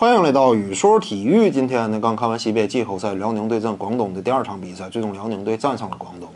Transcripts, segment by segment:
欢迎来到语说体育。今天呢，刚看完西北季后赛，辽宁对阵广东的第二场比赛，最终辽宁队战胜了广东。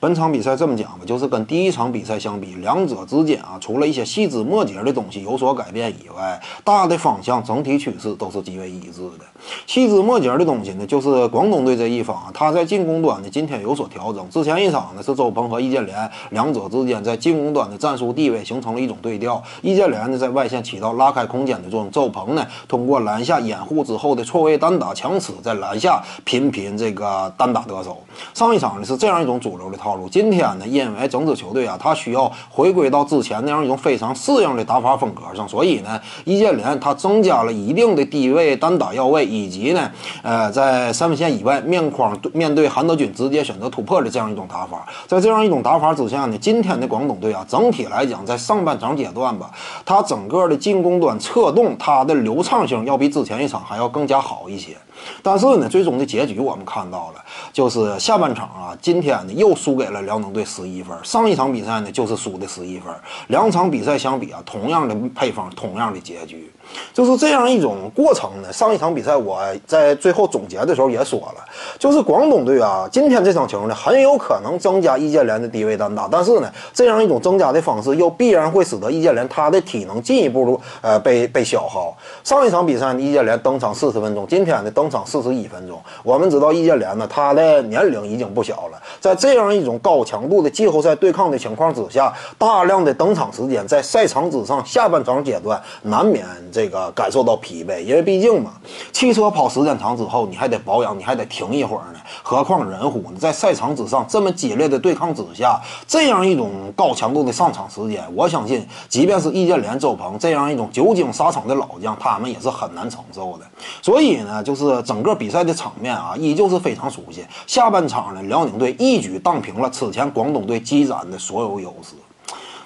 本场比赛这么讲吧，就是跟第一场比赛相比，两者之间啊，除了一些细枝末节的东西有所改变以外，大的方向整体趋势都是极为一致的。细枝末节的东西呢，就是广东队这一方，啊他在进攻端呢今天有所调整。之前一场呢是周鹏和易建联两者之间在进攻端的战术地位形成了一种对调，易建联呢在外线起到拉开空间的作用，周鹏呢通过篮下掩护之后的错位单打强吃，在篮下频频这个单打得手。上一场呢是这样一种主流的套路，今天呢因为整支球队啊，他需要回归到之前那样一种非常适应的打法风格上，所以呢，易建联他增加了一定的低位单打要位，以及呢，呃，在三分线以外面框面对韩德君直接选择突破的这样一种打法。在这样一种打法之下呢，今天的广东队啊，整体来讲在上半场阶段吧，他整个的进攻端策动，它的流畅性要要比之前一场还要更加好一些。但是呢，最终的结局我们看到了，就是下半场啊，今天呢又输给了辽宁队十一分。上一场比赛呢就是输的十一分，两场比赛相比啊，同样的配方，同样的结局，就是这样一种过程呢。上一场比赛我在最后总结的时候也说了，就是广东队啊，今天这场球呢很有可能增加易建联的低位单打，但是呢，这样一种增加的方式又必然会使得易建联他的体能进一步呃被被消耗。上一场比赛呢，易建联登场四十分钟，今天呢登场四十一分钟。我们知道易建联呢，他的年龄已经不小了，在这样一种高强度的季后赛对抗的情况之下，大量的登场时间在赛场之上，下半场阶段难免这个感受到疲惫，因为毕竟嘛，汽车跑时间长之后，你还得保养，你还得停一会儿呢。何况人乎呢，在赛场之上这么激烈的对抗之下，这样一种高强度的上场时间，我相信，即便是易建联、周鹏这样一种久经沙场的老将，他们也是很难承受的。所以呢，就是整个比赛的场面啊，依旧是非常熟悉。下半场呢，辽宁队一举荡平了此前广东队积攒的所有优势。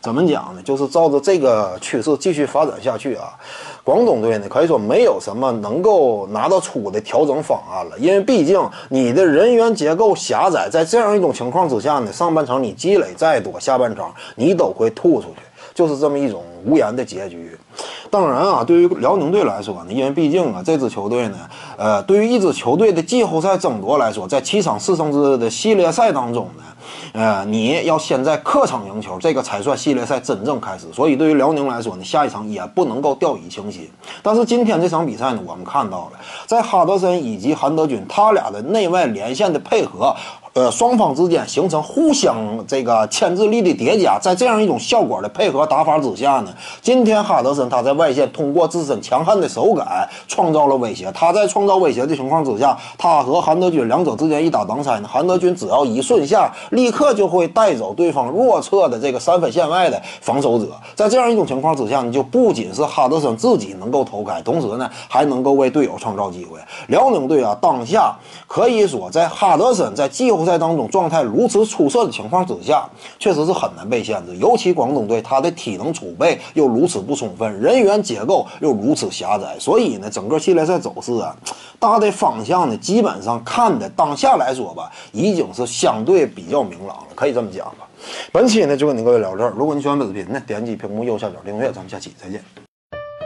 怎么讲呢？就是照着这个趋势继续发展下去啊，广东队呢可以说没有什么能够拿得出的调整方案了。因为毕竟你的人员结构狭窄，在这样一种情况之下呢，上半场你积累再多，下半场你都会吐出去，就是这么一种无言的结局。当然啊，对于辽宁队来说呢，因为毕竟啊，这支球队呢，呃，对于一支球队的季后赛争夺来说，在七场四胜制的系列赛当中呢。呃，你要先在客场赢球，这个才算系列赛真正开始。所以对于辽宁来说呢，下一场也不能够掉以轻心。但是今天这场比赛呢，我们看到了，在哈德森以及韩德君他俩的内外连线的配合。呃，双方之间形成互相这个牵制力的叠加，在这样一种效果的配合打法之下呢，今天哈德森他在外线通过自身强悍的手感创造了威胁。他在创造威胁的情况之下，他和韩德君两者之间一打挡拆呢，韩德君只要一顺下，立刻就会带走对方弱侧的这个三分线外的防守者。在这样一种情况之下呢，就不仅是哈德森自己能够投开，同时呢，还能够为队友创造机会。辽宁队啊，当下可以说在哈德森在季后赛当中状态如此出色的情况之下，确实是很难被限制。尤其广东队，他的体能储备又如此不充分，人员结构又如此狭窄，所以呢，整个系列赛走势啊，大的方向呢，基本上看的当下来说吧，已经是相对比较明朗了，可以这么讲吧。本期呢就跟您各位聊这儿，如果你喜欢本视频呢，点击屏幕右下角订阅，咱们下期再见。